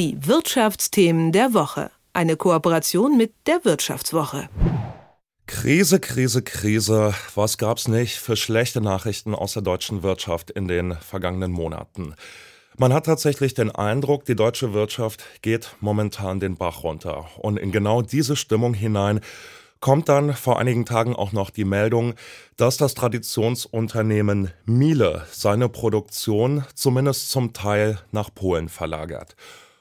Die Wirtschaftsthemen der Woche. Eine Kooperation mit der Wirtschaftswoche. Krise, Krise, Krise. Was gab's nicht für schlechte Nachrichten aus der deutschen Wirtschaft in den vergangenen Monaten? Man hat tatsächlich den Eindruck, die deutsche Wirtschaft geht momentan den Bach runter. Und in genau diese Stimmung hinein kommt dann vor einigen Tagen auch noch die Meldung, dass das Traditionsunternehmen Miele seine Produktion zumindest zum Teil nach Polen verlagert.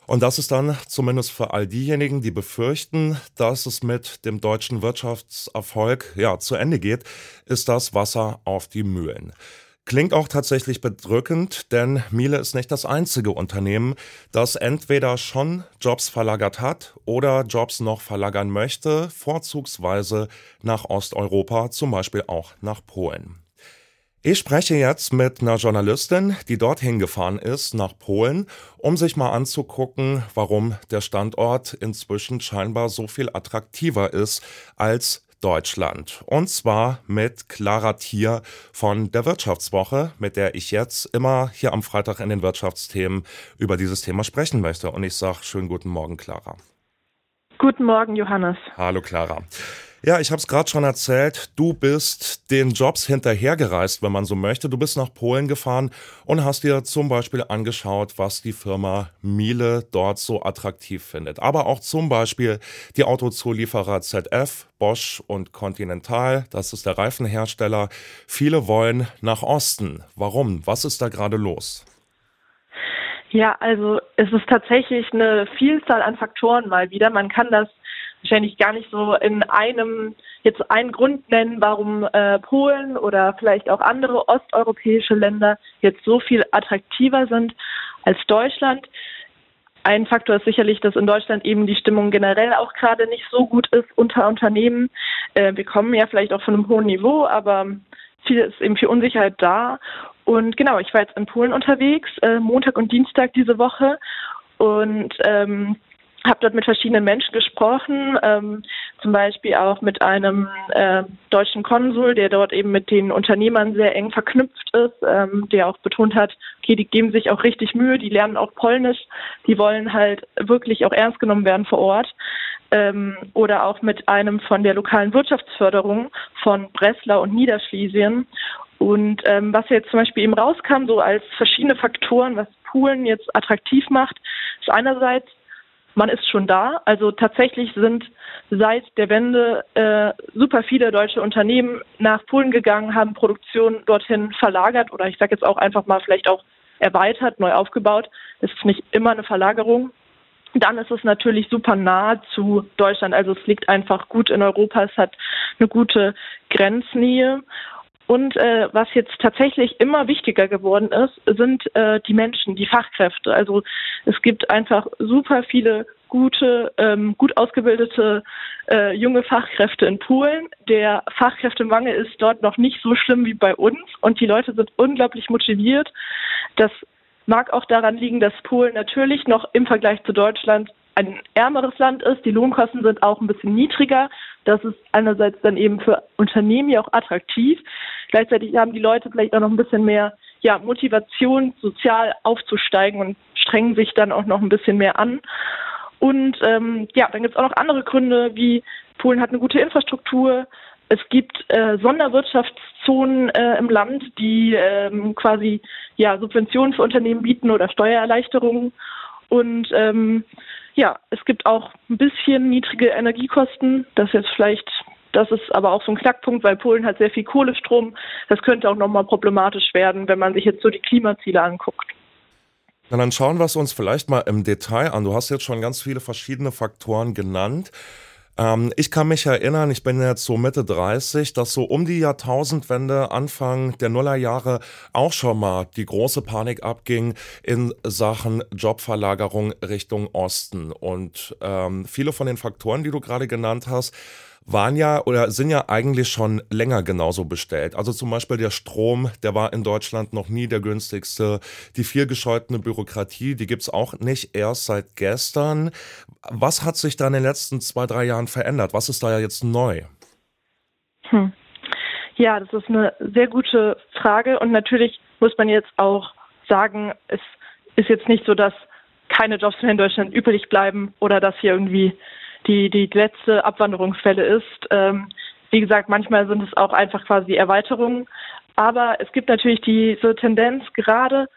Und das ist dann zumindest für all diejenigen, die befürchten, dass es mit dem deutschen Wirtschaftserfolg ja zu Ende geht, ist das Wasser auf die Mühlen. Klingt auch tatsächlich bedrückend, denn Miele ist nicht das einzige Unternehmen, das entweder schon Jobs verlagert hat oder Jobs noch verlagern möchte, vorzugsweise nach Osteuropa, zum Beispiel auch nach Polen. Ich spreche jetzt mit einer Journalistin, die dorthin gefahren ist, nach Polen, um sich mal anzugucken, warum der Standort inzwischen scheinbar so viel attraktiver ist als Deutschland. Und zwar mit Clara Thier von der Wirtschaftswoche, mit der ich jetzt immer hier am Freitag in den Wirtschaftsthemen über dieses Thema sprechen möchte. Und ich sage schönen guten Morgen, Clara. Guten Morgen, Johannes. Hallo, Clara. Ja, ich habe es gerade schon erzählt. Du bist den Jobs hinterhergereist, wenn man so möchte. Du bist nach Polen gefahren und hast dir zum Beispiel angeschaut, was die Firma Miele dort so attraktiv findet. Aber auch zum Beispiel die Autozulieferer ZF, Bosch und Continental. Das ist der Reifenhersteller. Viele wollen nach Osten. Warum? Was ist da gerade los? Ja, also es ist tatsächlich eine Vielzahl an Faktoren mal wieder. Man kann das wahrscheinlich gar nicht so in einem jetzt einen Grund nennen, warum äh, Polen oder vielleicht auch andere osteuropäische Länder jetzt so viel attraktiver sind als Deutschland. Ein Faktor ist sicherlich, dass in Deutschland eben die Stimmung generell auch gerade nicht so gut ist unter Unternehmen. Äh, wir kommen ja vielleicht auch von einem hohen Niveau, aber viel ist eben viel Unsicherheit da. Und genau, ich war jetzt in Polen unterwegs, äh, Montag und Dienstag diese Woche. Und ähm, habe dort mit verschiedenen Menschen gesprochen, ähm, zum Beispiel auch mit einem äh, deutschen Konsul, der dort eben mit den Unternehmern sehr eng verknüpft ist, ähm, der auch betont hat, okay, die geben sich auch richtig Mühe, die lernen auch Polnisch, die wollen halt wirklich auch ernst genommen werden vor Ort. Ähm, oder auch mit einem von der lokalen Wirtschaftsförderung von Breslau und Niederschlesien. Und ähm, was jetzt zum Beispiel eben rauskam, so als verschiedene Faktoren, was Polen jetzt attraktiv macht, ist einerseits man ist schon da. Also tatsächlich sind seit der Wende äh, super viele deutsche Unternehmen nach Polen gegangen, haben Produktion dorthin verlagert oder ich sage jetzt auch einfach mal vielleicht auch erweitert, neu aufgebaut. Es ist nicht immer eine Verlagerung. Dann ist es natürlich super nah zu Deutschland. Also es liegt einfach gut in Europa. Es hat eine gute Grenznähe. Und äh, was jetzt tatsächlich immer wichtiger geworden ist, sind äh, die Menschen, die Fachkräfte. Also es gibt einfach super viele gute, ähm, gut ausgebildete äh, junge Fachkräfte in Polen. Der Fachkräftemangel ist dort noch nicht so schlimm wie bei uns und die Leute sind unglaublich motiviert. Das mag auch daran liegen, dass Polen natürlich noch im Vergleich zu Deutschland ein ärmeres Land ist. Die Lohnkosten sind auch ein bisschen niedriger. Das ist einerseits dann eben für Unternehmen ja auch attraktiv. Gleichzeitig haben die Leute vielleicht auch noch ein bisschen mehr ja, Motivation, sozial aufzusteigen und strengen sich dann auch noch ein bisschen mehr an. Und ähm, ja, dann gibt es auch noch andere Gründe, wie Polen hat eine gute Infrastruktur. Es gibt äh, Sonderwirtschaftszonen äh, im Land, die ähm, quasi ja, Subventionen für Unternehmen bieten oder Steuererleichterungen. Und ähm, ja, es gibt auch ein bisschen niedrige Energiekosten. Das ist jetzt vielleicht, das ist aber auch so ein Knackpunkt, weil Polen hat sehr viel Kohlestrom. Das könnte auch nochmal problematisch werden, wenn man sich jetzt so die Klimaziele anguckt. Dann schauen wir es uns vielleicht mal im Detail an. Du hast jetzt schon ganz viele verschiedene Faktoren genannt. Ähm, ich kann mich erinnern, ich bin jetzt so Mitte 30, dass so um die Jahrtausendwende, Anfang der Nullerjahre auch schon mal die große Panik abging in Sachen Jobverlagerung Richtung Osten. Und ähm, viele von den Faktoren, die du gerade genannt hast, waren ja oder sind ja eigentlich schon länger genauso bestellt. Also zum Beispiel der Strom, der war in Deutschland noch nie der günstigste. Die viel gescheutene Bürokratie, die gibt's auch nicht erst seit gestern. Was hat sich da in den letzten zwei, drei Jahren verändert? Was ist da ja jetzt neu? Hm. Ja, das ist eine sehr gute Frage und natürlich muss man jetzt auch sagen, es ist jetzt nicht so, dass keine Jobs mehr in Deutschland übrig bleiben oder dass hier irgendwie die, die letzte Abwanderungsfälle ist. Ähm, wie gesagt, manchmal sind es auch einfach quasi Erweiterungen. Aber es gibt natürlich diese Tendenz gerade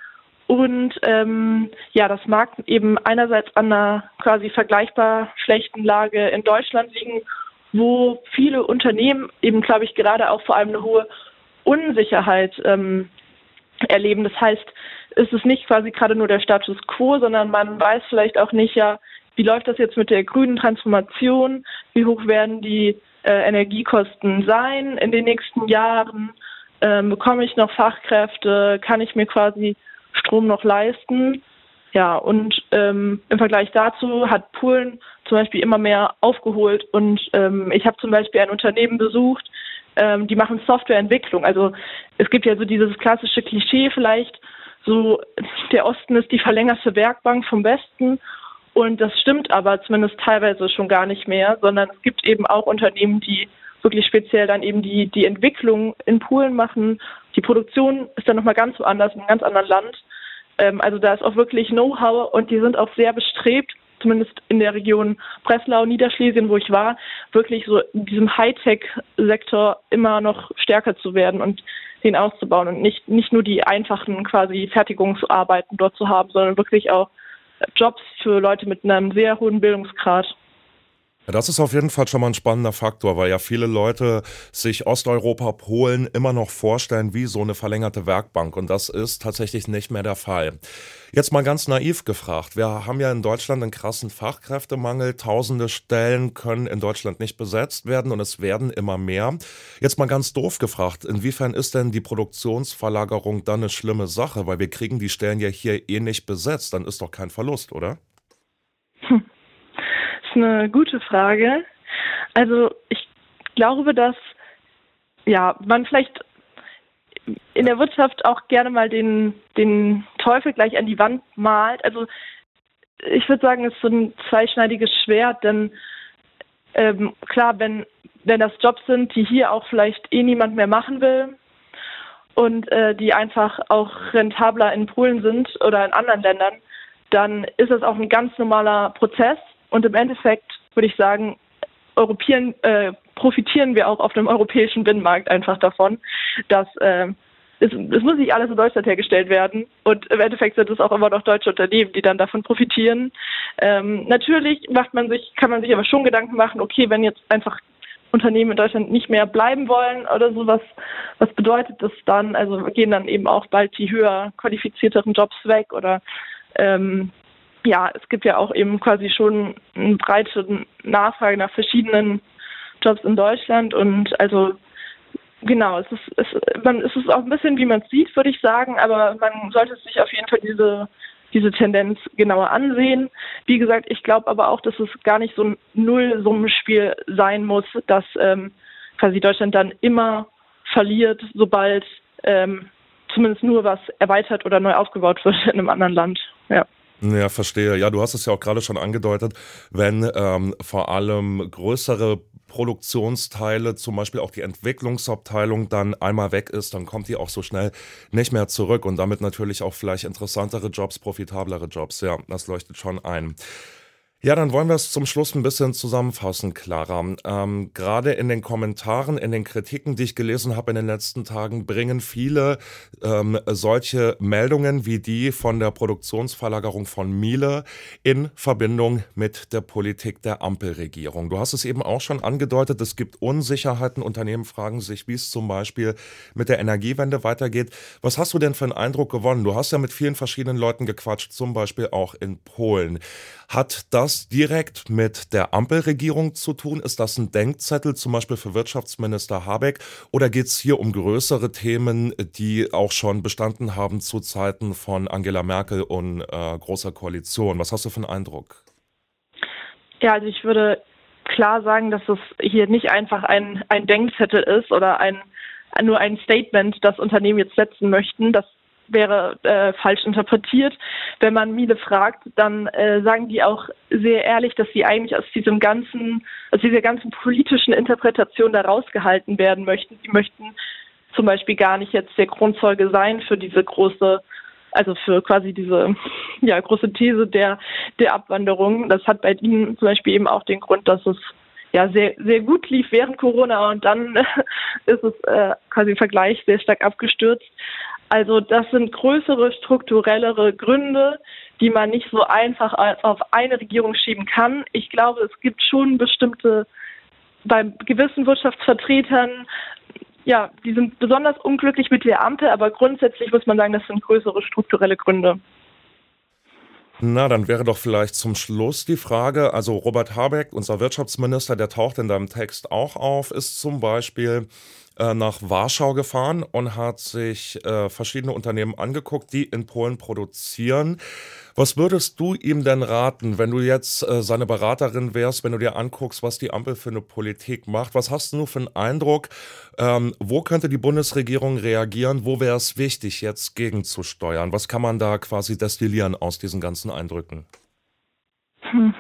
und ähm, ja, das mag eben einerseits an einer quasi vergleichbar schlechten Lage in Deutschland liegen, wo viele Unternehmen eben, glaube ich, gerade auch vor allem eine hohe Unsicherheit ähm, erleben. Das heißt, ist es nicht quasi gerade nur der Status quo, sondern man weiß vielleicht auch nicht, ja, wie läuft das jetzt mit der grünen Transformation? Wie hoch werden die äh, Energiekosten sein in den nächsten Jahren? Ähm, bekomme ich noch Fachkräfte? Kann ich mir quasi Strom noch leisten? Ja, und ähm, im Vergleich dazu hat Polen zum Beispiel immer mehr aufgeholt. Und ähm, ich habe zum Beispiel ein Unternehmen besucht, ähm, die machen Softwareentwicklung. Also es gibt ja so dieses klassische Klischee vielleicht, so der Osten ist die verlängerte Werkbank vom Westen. Und das stimmt aber zumindest teilweise schon gar nicht mehr, sondern es gibt eben auch Unternehmen, die wirklich speziell dann eben die, die Entwicklung in Polen machen. Die Produktion ist dann nochmal ganz woanders, in einem ganz anderen Land. Ähm, also da ist auch wirklich Know-how und die sind auch sehr bestrebt, zumindest in der Region Breslau, Niederschlesien, wo ich war, wirklich so in diesem Hightech-Sektor immer noch stärker zu werden und den auszubauen und nicht, nicht nur die einfachen quasi Fertigungsarbeiten dort zu haben, sondern wirklich auch Jobs für Leute mit einem sehr hohen Bildungsgrad. Das ist auf jeden Fall schon mal ein spannender Faktor, weil ja viele Leute sich Osteuropa, Polen immer noch vorstellen wie so eine verlängerte Werkbank und das ist tatsächlich nicht mehr der Fall. Jetzt mal ganz naiv gefragt. Wir haben ja in Deutschland einen krassen Fachkräftemangel. Tausende Stellen können in Deutschland nicht besetzt werden und es werden immer mehr. Jetzt mal ganz doof gefragt. Inwiefern ist denn die Produktionsverlagerung dann eine schlimme Sache? Weil wir kriegen die Stellen ja hier eh nicht besetzt. Dann ist doch kein Verlust, oder? Hm eine gute Frage. Also ich glaube, dass ja man vielleicht in der Wirtschaft auch gerne mal den, den Teufel gleich an die Wand malt. Also ich würde sagen, es ist so ein zweischneidiges Schwert, denn ähm, klar, wenn, wenn das Jobs sind, die hier auch vielleicht eh niemand mehr machen will und äh, die einfach auch rentabler in Polen sind oder in anderen Ländern, dann ist das auch ein ganz normaler Prozess und im Endeffekt würde ich sagen, Europäen, äh, profitieren wir auch auf dem europäischen Binnenmarkt einfach davon, dass äh, es, es muss nicht alles in Deutschland hergestellt werden. Und im Endeffekt sind es auch immer noch deutsche Unternehmen, die dann davon profitieren. Ähm, natürlich macht man sich, kann man sich aber schon Gedanken machen, okay, wenn jetzt einfach Unternehmen in Deutschland nicht mehr bleiben wollen oder sowas, was bedeutet das dann? Also gehen dann eben auch bald die höher qualifizierteren Jobs weg oder ähm, ja, es gibt ja auch eben quasi schon eine breite Nachfrage nach verschiedenen Jobs in Deutschland und also genau, es ist, es, man, es ist auch ein bisschen, wie man es sieht, würde ich sagen, aber man sollte sich auf jeden Fall diese diese Tendenz genauer ansehen. Wie gesagt, ich glaube aber auch, dass es gar nicht so ein Nullsummenspiel sein muss, dass ähm, quasi Deutschland dann immer verliert, sobald ähm, zumindest nur was erweitert oder neu aufgebaut wird in einem anderen Land. Ja. Ja, verstehe. Ja, du hast es ja auch gerade schon angedeutet, wenn ähm, vor allem größere Produktionsteile, zum Beispiel auch die Entwicklungsabteilung dann einmal weg ist, dann kommt die auch so schnell nicht mehr zurück und damit natürlich auch vielleicht interessantere Jobs, profitablere Jobs. Ja, das leuchtet schon ein. Ja, dann wollen wir es zum Schluss ein bisschen zusammenfassen, Clara. Ähm, Gerade in den Kommentaren, in den Kritiken, die ich gelesen habe in den letzten Tagen, bringen viele ähm, solche Meldungen wie die von der Produktionsverlagerung von Miele in Verbindung mit der Politik der Ampelregierung. Du hast es eben auch schon angedeutet, es gibt Unsicherheiten. Unternehmen fragen sich, wie es zum Beispiel mit der Energiewende weitergeht. Was hast du denn für einen Eindruck gewonnen? Du hast ja mit vielen verschiedenen Leuten gequatscht, zum Beispiel auch in Polen. Hat das direkt mit der Ampelregierung zu tun? Ist das ein Denkzettel zum Beispiel für Wirtschaftsminister Habeck? Oder geht es hier um größere Themen, die auch schon bestanden haben zu Zeiten von Angela Merkel und äh, großer Koalition? Was hast du für einen Eindruck? Ja, also ich würde klar sagen, dass es hier nicht einfach ein, ein Denkzettel ist oder ein, nur ein Statement, das Unternehmen jetzt setzen möchten. Das wäre äh, falsch interpretiert. Wenn man Miele fragt, dann äh, sagen die auch sehr ehrlich, dass sie eigentlich aus diesem ganzen, aus dieser ganzen politischen Interpretation da rausgehalten werden möchten. Sie möchten zum Beispiel gar nicht jetzt der Grundzeuge sein für diese große also für quasi diese ja, große These der der Abwanderung. Das hat bei ihnen zum Beispiel eben auch den Grund, dass es ja sehr, sehr gut lief während Corona und dann ist es äh, quasi im Vergleich sehr stark abgestürzt. Also das sind größere, strukturellere Gründe, die man nicht so einfach auf eine Regierung schieben kann. Ich glaube, es gibt schon bestimmte, bei gewissen Wirtschaftsvertretern, ja, die sind besonders unglücklich mit der Ampel, aber grundsätzlich muss man sagen, das sind größere strukturelle Gründe. Na, dann wäre doch vielleicht zum Schluss die Frage, also Robert Habeck, unser Wirtschaftsminister, der taucht in deinem Text auch auf, ist zum Beispiel äh, nach Warschau gefahren und hat sich äh, verschiedene Unternehmen angeguckt, die in Polen produzieren. Was würdest du ihm denn raten, wenn du jetzt äh, seine Beraterin wärst, wenn du dir anguckst, was die Ampel für eine Politik macht? Was hast du für einen Eindruck? Ähm, wo könnte die Bundesregierung reagieren? Wo wäre es wichtig, jetzt gegenzusteuern? Was kann man da quasi destillieren aus diesen ganzen Eindrücken? Hm.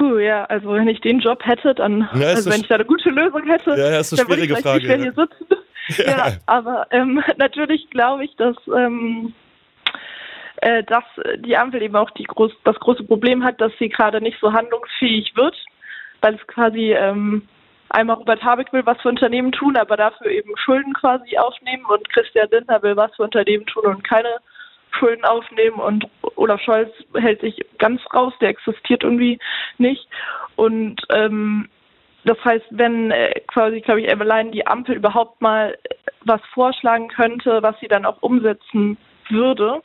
Puh, ja, also wenn ich den Job hätte, dann, ja, also wenn ich da eine gute Lösung hätte, ja, ist eine dann würde ich Frage, nicht mehr hier sitzen. Ja, ja aber ähm, natürlich glaube ich, dass, ähm, äh, dass die Ampel eben auch die groß, das große Problem hat, dass sie gerade nicht so handlungsfähig wird, weil es quasi ähm, einmal Robert Habeck will was für Unternehmen tun, aber dafür eben Schulden quasi aufnehmen und Christian Lindner will was für Unternehmen tun und keine Schulden aufnehmen und Olaf Scholz hält sich ganz raus, der existiert irgendwie nicht. Und ähm, das heißt, wenn äh, quasi, glaube ich, allein die Ampel überhaupt mal was vorschlagen könnte, was sie dann auch umsetzen würde,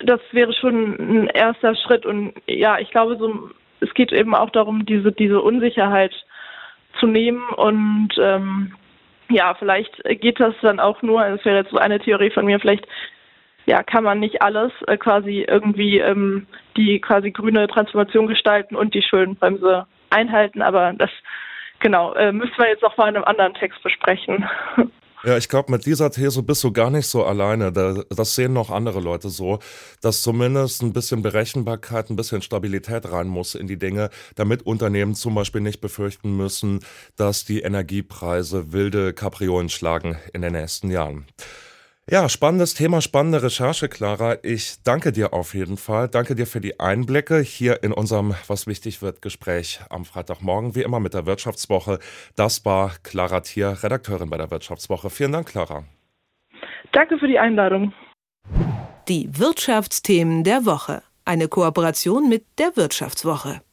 das wäre schon ein erster Schritt. Und ja, ich glaube, so, es geht eben auch darum, diese, diese Unsicherheit zu nehmen und ähm, ja, vielleicht geht das dann auch nur, das wäre jetzt so eine Theorie von mir, vielleicht ja, kann man nicht alles äh, quasi irgendwie ähm, die quasi grüne Transformation gestalten und die Schuldenbremse einhalten, aber das genau äh, müssen wir jetzt noch mal in einem anderen Text besprechen. Ja, ich glaube, mit dieser These bist du gar nicht so alleine. Das sehen noch andere Leute so, dass zumindest ein bisschen Berechenbarkeit, ein bisschen Stabilität rein muss in die Dinge, damit Unternehmen zum Beispiel nicht befürchten müssen, dass die Energiepreise wilde Kapriolen schlagen in den nächsten Jahren. Ja, spannendes Thema, spannende Recherche, Clara. Ich danke dir auf jeden Fall. Danke dir für die Einblicke hier in unserem Was wichtig wird Gespräch am Freitagmorgen, wie immer mit der Wirtschaftswoche. Das war Clara Thier, Redakteurin bei der Wirtschaftswoche. Vielen Dank, Clara. Danke für die Einladung. Die Wirtschaftsthemen der Woche. Eine Kooperation mit der Wirtschaftswoche.